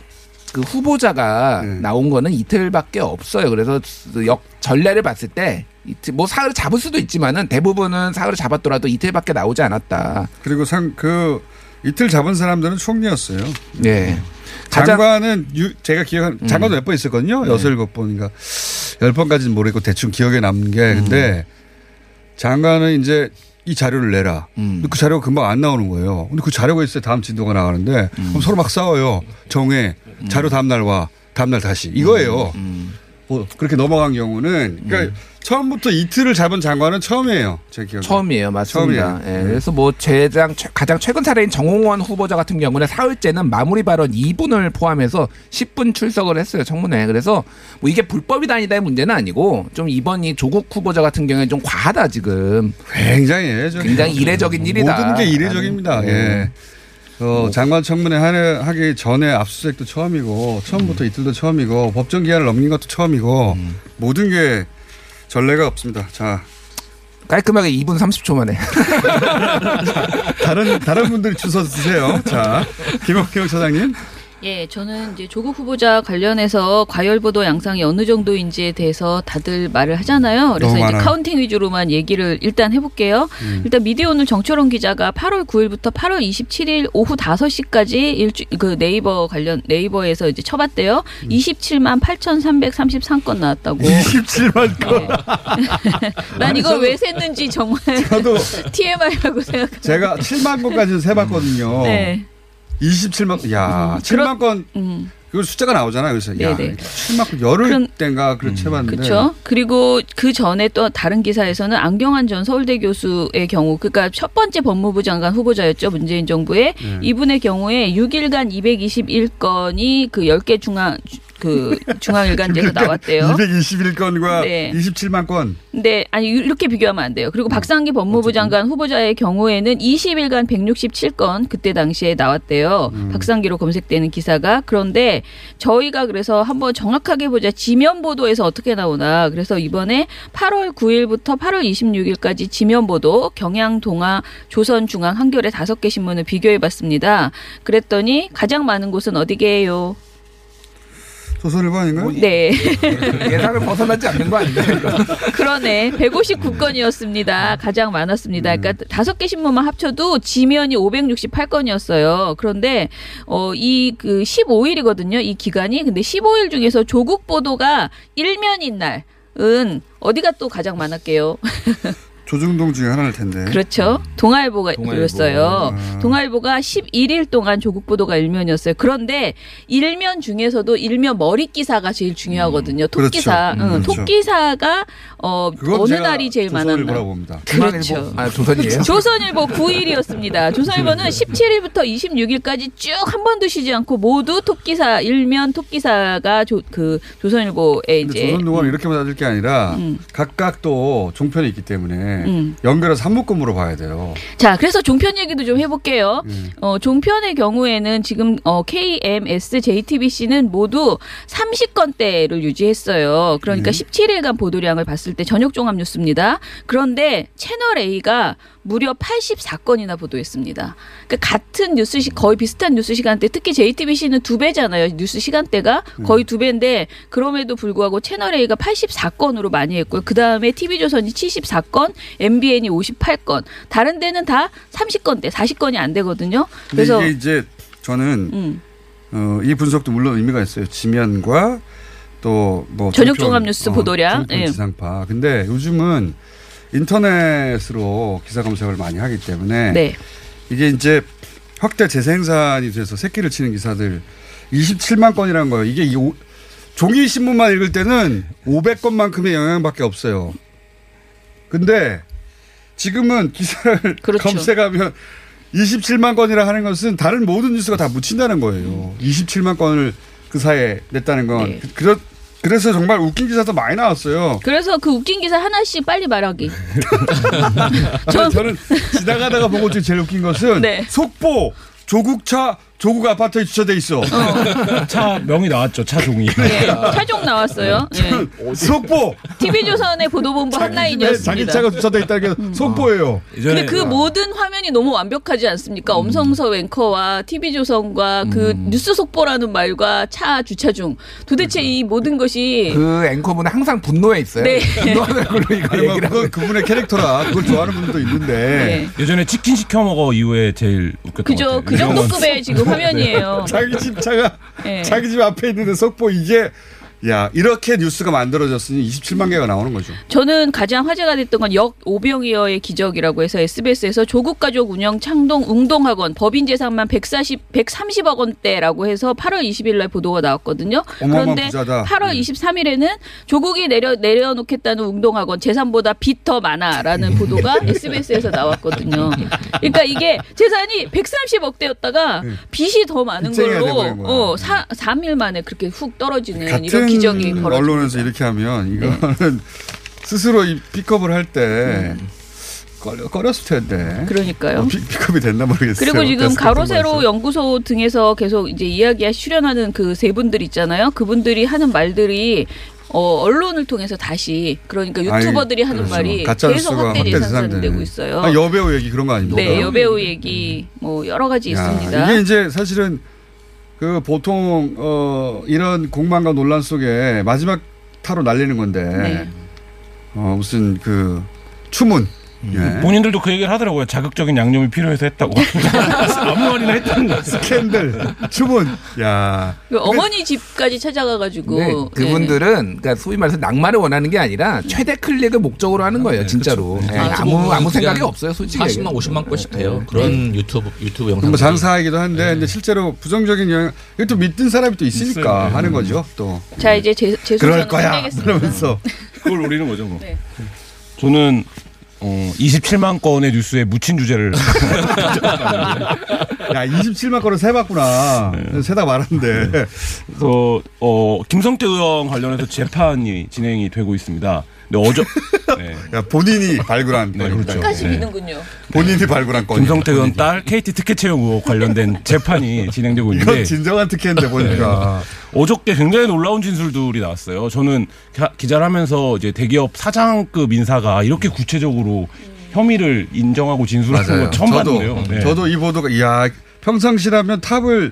그 후보자가 네. 나온 거는 이틀밖에 없어요. 그래서 역 전례를 봤을 때 뭐 사흘을 잡을 수도 있지만은 대부분은 사흘을 잡았더라도 이틀밖에 나오지 않았다. 그리고 상, 그 이틀 잡은 사람들은 총리였어요. 네. 장관은 유, 제가 기억한 음. 장관도 몇번 있었거든요. 네. 여섯 일곱 번인가 열 번까지는 모르겠고 대충 기억에 남는 게 음. 근데 장관은 이제 이 자료를 내라. 음. 근데 그 자료가 금방 안 나오는 거예요. 근데 그 자료가 있어야 다음 진도가 나가는데 음. 그럼 서로 막 싸워요. 정해 자료 다음 날 와. 다음 날 다시 이거예요. 음. 뭐 그렇게 넘어간 경우는 그러니까 처음부터 이틀을 잡은 장관은 처음이에요. 제 기억에. 처음이에요, 맞습니다. 처음이에요. 예, 네. 그래서 뭐 최- 가장 최근 사례인 정홍원 후보자 같은 경우는 사흘째는 마무리 발언 2분을 포함해서 10분 출석을 했어요 청문회. 그래서 뭐 이게 불법이다 아니다의 문제는 아니고 좀 이번 이 조국 후보자 같은 경우에 좀 과하다 지금. 굉장히 이례적. 굉장히 <laughs> 이례적인 일이다. 모든 게 이례적입니다. 네. 예. 어, 장관 청문회 하기 전에 압수수색도 처음이고 처음부터 음. 이틀도 처음이고 법정 기한을 넘긴 것도 처음이고 모든 게 전례가 없습니다. 자 깔끔하게 2분 30초 만에. <laughs> 다른 다른 분들이 주워 드세요. 자 김언경 처장님. 예, 저는 이제 조국 후보자 관련해서 과열 보도 양상이 어느 정도인지에 대해서 다들 말을 하잖아요. 그래서 이제. counting 위주로만 얘기를 일단 해볼게요. 음. 일단 미디어 오늘 정철운 기자가 8월 9일부터 8월 27일 오후 5시까지 일주 그 네이버 관련 네이버에서 이제 쳐봤대요. 음. 27만 8,333건 나왔다고. 27만 건. <laughs> 난 이거 왜 셌는지 정말 저도 <laughs> TMI라고 생각. 제가 7만 건까지는 세봤거든요. 네. 27만 야 7만 건 음. 그 숫자가 나오잖아요. 그래서 야 네네. 7만 건 열흘 그런- 땐가 그렇게 해봤는데 그렇죠. 그리고 그 전에 또 다른 기사에서는 안경환 전 서울대 교수의 경우, 그러니까 첫 번째 법무부 장관 후보자였죠 문재인 정부의 네. 이분의 경우에 6일간 221건이 그 10개 중앙 그 중앙일간지에서 나왔대요. 221건과 네. 27만 건. 근데 아니 이렇게 비교하면 안 돼요. 그리고 박상기 법무부 장관 후보자의 경우에는 20일간 167건 그때 당시에 나왔대요. 박상기로 검색되는 기사가 그런데 저희가 그래서 한번 정확하게 보자 지면 보도에서 어떻게 나오나 그래서 이번에 8월 9일부터 8월 26일까지 지면 보도 경향 동아 조선 중앙 한겨레 다섯 개 신문을 비교해 봤습니다. 그랬더니 가장 많은 곳은 어디게요? 조선일보 아닌가요? 네. 예상을 벗어나지 않는 거 아닌가요? <laughs> 그러네. 159건이었습니다. 가장 많았습니다. 그러니까 다섯 개 신문만 합쳐도 지면이 568건이었어요. 그런데 어 이그 15일이거든요. 이 기간이. 근데 15일 중에서 조국 보도가 일면인 날은 어디가 또 가장 많았게요? <laughs> 조중동 중에 하나일 텐데. 그렇죠. 동아일보가 그렸어요. 아. 동아일보가 11일 동안 조국 보도가 일면이었어요. 그런데 일면 중에서도 일면 머리 기사가 제일 중요하거든요. 토 그렇죠. 기사. 음, 응, 그렇죠. 토 기사가 어 어느 날이 제일 많았나? 조선일보라고 봅니다. 그렇죠. 아, 조선이에요? <laughs> 조선일보 9일이었습니다. 조선일보는 17일부터 26일까지 쭉 한 번도 쉬지 않고 모두 톱기사 일면 톱기사가 조, 그 조선일보에 이제 조선동화는 이렇게 따질 게 아니라 음. 각각 또 종편이 있기 때문에 음. 연결해서 한묶음으로 봐야 돼요. 자, 그래서 종편 얘기도 좀 해볼게요. 음. 어, 종편의 경우에는 지금 어, KMS, JTBC는 모두 30건대를 유지했어요. 그러니까 음. 17일간 보도량을 봤을 때 저녁 종합 뉴스입니다. 그런데 채널 A가 무려 84건이나 보도했습니다. 그러니까 같은 뉴스 시 거의 비슷한 뉴스 시간대 특히 JTBC는 두 배잖아요. 뉴스 시간대가 거의 두 배인데 그럼에도 불구하고 채널 A가 84건으로 많이 했고요. 그다음에 TV조선이 74건, MBN이 58건. 다른 데는 다 30건대, 40건이 안 되거든요. 그래서 이게 이제 저는 음. 어, 이 분석도 물론 의미가 있어요. 지면과 또뭐 저녁 종합 뉴스 보도량. 예. 지상파. 근데 요즘은 인터넷으로 기사 검색을 많이 하기 때문에 네. 이게 이제 확대 재생산이 돼서 새끼를 치는 기사들 27만 건이라는 거예요. 이게 이 오- 종이 신문만 읽을 때는 500건만큼의 영향밖에 없어요. 근데 지금은 기사를 <laughs> 그렇죠. 검색하면 27만 건이라 하는 것은 다른 모든 뉴스가 다 묻힌다는 거예요. 27만 건을 그 사이에 냈다는 건. 네. 그, 래서 정말 웃긴 기사도 많이 나왔어요. 그래서 그 웃긴 기사 하나씩 빨리 말하기. <laughs> 저는, 저는 지나가다가 보고 지금 제일 웃긴 것은 네. 속보 조국차 조국 아파트에 주차돼 있어. <laughs> 차 명이 나왔죠. 차 종이. 네. 차종 나왔어요. 네. 속보. TV조선의 보도본부 자기 한라인이었습니다. 차가 주차돼 있다는 게 속보예요. 근데 그 모든 화면이 너무 완벽하지 않습니까? 엄성서 앵커와 TV조선과 그 뉴스 속보라는 말과 차 주차 중 도대체 이 모든 것이 그 앵커분은 항상 분노해 있어요. 네. 분노하는 걸로 이거 뭐 얘기를 그건 그분의 캐릭터라 그걸 좋아하는 분도 있는데 네. 예전에 치킨 시켜 먹어 이후에 제일 웃겼던 그죠 것 같아요. 그 정도 급의 지금 화면이에요. 자기 집 차가 네. 자기 집 앞에 있는데 속보 이게 야 이렇게 뉴스가 만들어졌으니 27만 개가 나오는 거죠. 저는 가장 화제가 됐던 건 역 오병이어의 기적이라고 해서 SBS에서 조국 가족 운영 창동 웅동학원 법인 재산만 140 130억 원대라고 해서 8월 20일 날 보도가 나왔거든요. 그런데 부자다. 8월 23일에는 조국이 내려 내려놓겠다는 웅동학원 재산보다 빚 더 많아라는 <laughs> 보도가 SBS에서 나왔거든요. 그러니까 이게 재산이 130억 대였다가 빚이 더 많은 걸로. 어, 사, 3일 만에 그렇게 훅 떨어지는 이런 같은 기적이 벌어집니다. 네. 언론에서 이렇게 하면 이거는 <laughs> 스스로 이 픽업을 할때 꺼려, 꺼렸을 텐데. 그러니까요. 어, 픽, 픽업이 됐나 모르겠어요. 그리고 지금 가로세로. 연구소 등에서 계속 이제 이야기에 출연하는 그 세 분들 있잖아요. 그분들이 하는 말들이 어, 언론을 통해서 다시 그러니까 유튜버들이 아니, 하는 그렇죠. 말이 계속 확대 재산되는. 있어요. 아, 여배우 얘기 그런 거 아닙니까? 네, 여배우 얘기 뭐 여러 가지 야, 있습니다. 이게 이제 사실은 그 보통 어 이런 공방과 논란 속에 마지막 타로 날리는 건데 네. 어 무슨 그 추문 예. 본인들도 그 얘기를 하더라고요. 자극적인 양념이 필요해서 했다고. <laughs> 아무 말이나 했다는 거. 스캔들 추문 야 그 어머니 집까지 찾아가가지고 네, 그분들은 그러니까 소위 말해서 낙마를 원하는 게 아니라 최대 클릭을 목적으로 하는 거예요, 진짜로. 예, 아, 아무 뭐 아무 그게 생각이 한 없어요, 솔직히. 40만, 얘기하면. 50만 건씩 돼요. 네. 그런 유튜브 유튜브 영상. 뭐 장사이기도 한데 근데 실제로 부정적인 영향 이것도 믿는 사람이 또 있으니까 있어요. 하는 거죠 또 자 이제 제, 제 그럴 거야. 그러면서 그걸 노리는 거죠, 뭐. 네. 저는 어, 27만 건의 뉴스에 묻힌 주제를. <laughs> 야 27만 건을 세봤구나. 세다 말았는데. 그래서 어, 김성태 의원 관련해서 재판이 진행이 되고 있습니다. 근데 어저 <laughs> 네. 야, 본인이 발굴한 네. 그렇죠. 끝까지 네. 믿는군요. 본인이 발굴한 건 김성태 의원 딸 KT 특혜 채용 의혹 관련된 <laughs> 재판이 진행되고 이건 있는데 진정한 특혜인데 보니까 어저께 굉장히 놀라운 진술들이 나왔어요. 저는 가- 기자를 하면서 이제 대기업 사장급 인사가 이렇게 구체적으로 혐의를 인정하고 진술하는. 건 처음 저도 봤는데요. 네. 저도 이 보도가 이야 평상시라면 탑을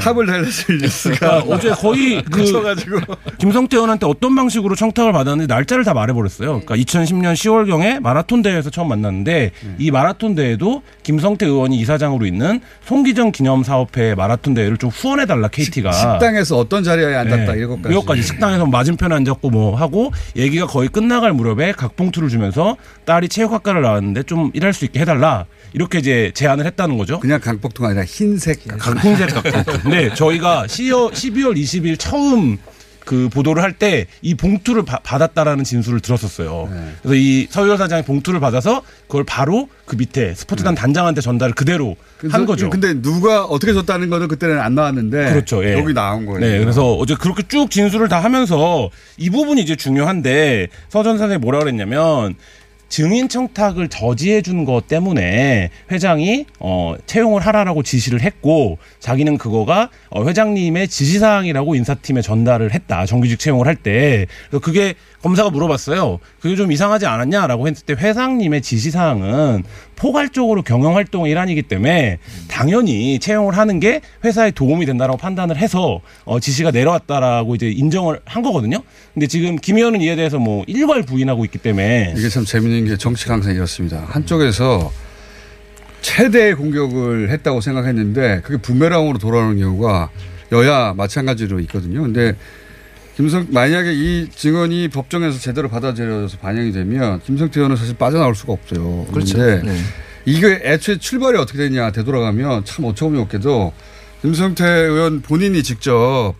탑을 달렸을 뉴스가 그러니까 어제 거의 <laughs> 그 묻혀가지고. 김성태 의원한테 어떤 방식으로 청탁을 받았는지 날짜를 다 말해버렸어요. 그러니까 2010년 10월경에 마라톤 대회에서 처음 만났는데 이 마라톤 대회도 김성태 의원이 이사장으로 있는 송기정 기념사업회 마라톤 대회를 좀 후원해달라 KT가. 식 당에서 어떤 자리에 앉았다 이것까지. 이것까지 식당에서 맞은편에 앉았고 뭐 하고 얘기가 거의 끝나갈 무렵에 각봉투를 주면서 딸이 체육학과를 나왔는데 좀 일할 수 있게 해달라 이렇게 이제 제안을 했다는 거죠. 그냥 강복통가 아니라 흰색 강풍색 각봉투. 근데 저희가 12월, 12월 20일 처음 그 보도를 할 때 이 봉투를 바- 받았다라는 진술을 들었었어요. 네. 그래서 이 서유열 사장이 봉투를 받아서 그걸 바로 그 밑에 스포츠단 단장한테 전달을 그대로 그래서 한 거죠. 근데 누가 어떻게 줬다는 거는 그때는 안 나왔는데 그렇죠. 예. 여기 나온 거예요. 네, 그래서 어제 그렇게 쭉 진술을 다 하면서 이 부분이 이제 중요한데 서전 선생이 뭐라 그랬냐면 증인 청탁을 저지해 준 것 때문에 회장이 어 채용을 하라라고 지시를 했고 자기는 그거가 어 회장님의 지시 사항이라고 인사팀에 전달을 했다. 정규직 채용을 할 때. 그게 검사가 물어봤어요. 그게 좀 이상하지 않았냐라고 했을 때 회장님의 지시 사항은 포괄적으로 경영 활동의 일환이기 때문에 당연히 채용을 하는 게 회사에 도움이 된다라고 판단을 해서 어 지시가 내려왔다라고 이제 인정을 한 거거든요. 근데 지금 김 의원은 이에 대해서 뭐 일괄 부인하고 있기 때문에 이게 참 재밌는 게 정치가 항상 이렇습니다. 한쪽에서 최대의 공격을 했다고 생각했는데 그게 부메랑으로 돌아오는 경우가 여야 마찬가지로 있거든요. 근데 김성 만약에 이 증언이 법정에서 제대로 받아들여져서 반영이 되면 김성태 의원은 사실 빠져나올 수가 없어요. 그렇죠. 네. 이게 애초에 출발이 어떻게 되냐 되돌아가면 참 어처구니 없게도 김성태 의원 본인이 직접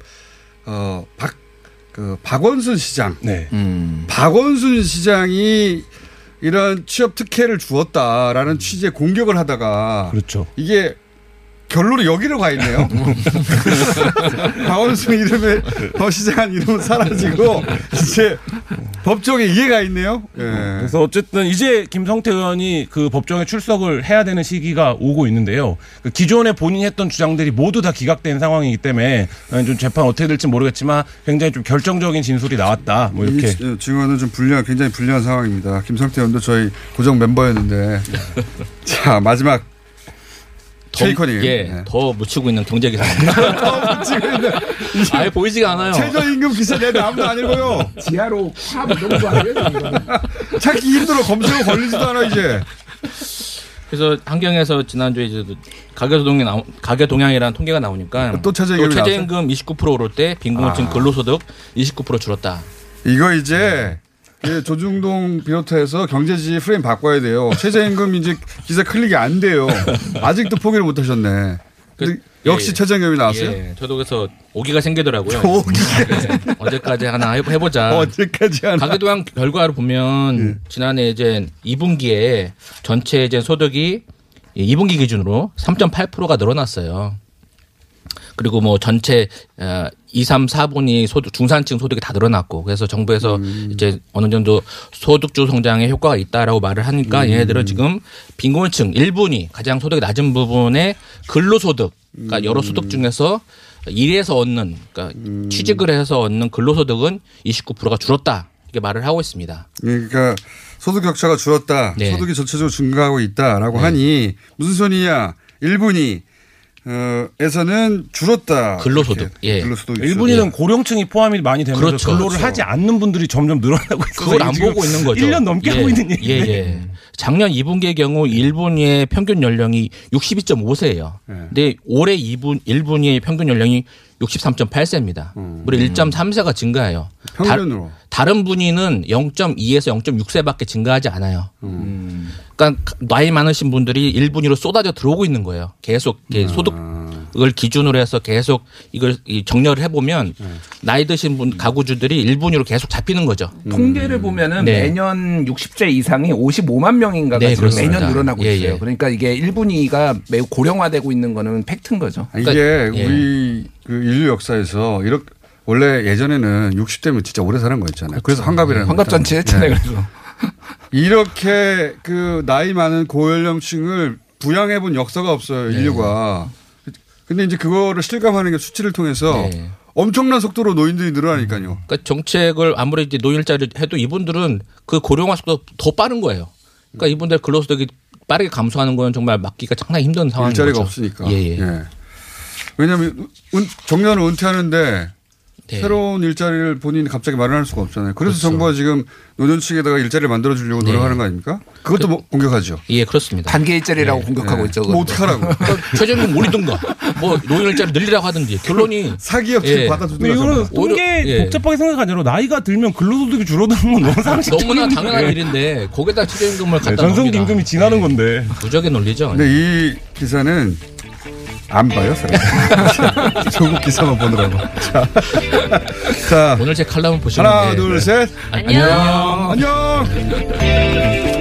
어박 그 박원순 시장 네. 박원순 시장이 이런 취업 특혜를 주었다라는 취지의 공격을 하다가 그렇죠. 이게 결론이 여기로 가 있네요. <laughs> 박원순 이름에 더 시장한 이름은 사라지고 이제 법정에 이해가 있네요. 예. 그래서 어쨌든 이제 김성태 의원이 그 법정에 출석을 해야 되는 시기가 오고 있는데요. 그 기존에 본인이 했던 주장들이 모두 다 기각된 상황이기 때문에 좀 재판 어떻게 될지 모르겠지만 굉장히 좀 결정적인 진술이 나왔다. 뭐 이렇게. 이 증언은 좀 불리한 굉장히 불리한 상황입니다. 김성태 의원도 저희 고정 멤버였는데 <laughs> 자 마지막 최이커님. 예, 네. 더 묻히고 있는 경제 기사입니다. <laughs> 더 묻히고 있는. <laughs> 아예 보이지가 않아요. 최저임금 기사 내도 아무도 안 읽어요. 지하로 팝 이런 거 아니에요? 찾기 힘들어 검색어 걸리지도 않아 이제. 그래서 한경에서 지난주에 이제 가계 동향 나오 가계 동향이라는 통계가 나오니까 또 최저 임금이 최저임금 29% 오를 때 빈곤층 아. 근로소득 29% 줄었다. 이거 이제 그 조중동 비롯해서 경제지 프레임 바꿔야 돼요. 최저임금 이제 기사 클릭이 안 돼요. 아직도 포기를 못 하셨네. 근데 역시 예, 최저임금이 나왔어요? 예, 저도 그래서 오기가 생기더라고요. 오기가 예, 언제까지 하나 해- 해보자. 언제까지 하나. 가계도양 결과를 보면 지난해 이제 2분기에 전체 이제 소득이 2분기 기준으로 3.8%가 늘어났어요. 그리고 뭐 전체 어, 2, 3, 4분이 소득 중산층 소득이 다 늘어났고 그래서 정부에서 이제 어느 정도 소득주 성장에 효과가 있다라고 말을 하니까 음. 얘네들은 지금 빈곤층 1분이 가장 소득이 낮은 부분의 근로소득 그러니까 여러 소득 중에서 일해서 얻는 그러니까 취직을 해서 얻는 근로소득은 29%가 줄었다 이렇게 말을 하고 있습니다. 그러니까 소득 격차가 줄었다. 네. 소득이 전체적으로 증가하고 있다라고 하니 무슨 소리냐? 1분이 어, 에서는 줄었다. 근로소득. 예. 근로소득이 일본인은 고령층이 포함이 많이 되면서 그렇죠. 근로를 그렇죠. 하지 않는 분들이 점점 늘어나고 있어서 그걸 안 보고 있는 거죠. 1년 넘게 예. 하고 있는 예, 얘기인데. 예. 작년 2분기의 경우 1분위의 평균 연령이 62.5세예요. 근데 올해 2분 1분위의 평균 연령이 63.8세입니다. 무려 1.3세가 증가해요. 평균으로. 다, 른 분위는 0.2에서 0.6세밖에 증가하지 않아요. 그러니까 나이 많으신 분들이 1분위로 쏟아져 들어오고 있는 거예요. 계속 이렇게 소득 을 기준으로 해서 계속 이걸 이 정렬을 해보면 나이 드신 분 가구주들이 1분위로 계속 잡히는 거죠. 통계를 보면은 네. 매년 60세 이상이 55만 명인가가 네, 지금 그렇습니다. 매년 늘어나고 예, 있어요. 예. 그러니까 이게 1분위가 매우 고령화되고 있는 거는 팩트인 거죠. 이게 그러니까, 예. 우리 그 인류 역사에서 이렇게 원래 예전에는 60대면 진짜 오래 사는 거였잖아요. 그래서 환갑이라는 환갑잔치 거 했잖아요, 있잖아요. 그래서. <laughs> 이렇게 그 나이 많은 고연령층을 부양해 본 역사가 없어요, 네. 인류가. 근데 이제 그거를 실감하는 게 수치를 통해서 네. 엄청난 속도로 노인들이 늘어나니까요. 그러니까 정책을 아무리 이제 노일자를 해도 이분들은 그 고령화 속도 더 빠른 거예요. 그러니까 이분들 근로소득이 빠르게 감소하는 건 정말 막기가 상당히 힘든 상황인 일자리가 거죠. 없으니까. 예, 예. 예. 왜냐하면 은, 정년을 은퇴하는데 네. 새로운 일자리를 본인이 갑자기 마련할 수가 없잖아요. 그래서 그렇죠. 정부가 지금 노년 층에다가 일자리를 만들어 주려고 네. 노력하는 거 아닙니까? 그것도 뭐 공격하죠. 예, 그렇습니다. 단계 일자리라고 네. 공격하고 네. 있죠. 뭐 어떡하라고. <laughs> 최저임금 올리든가 뭐 노인 일자리 늘리라고 하든지 결론이 <laughs> 사기업체 예. 근데 이거는 통계 예. 복잡하게 생각 아니라 나이가 들면 근로소득이 줄어드는 건 너무 상식적인 너무나 당연한 일인데. 일인데 거기다 최저임금을 갖다 네, 전성 넣습니다. 임금이 지나는 건데. 부적의 논리죠. 근데 이 기사는 안 봐요, 사람. <laughs> 조국 기사만 보느라고. 자, 자 오늘 제 칼럼을 보시면 하나, 둘, 셋. 안녕. 안녕.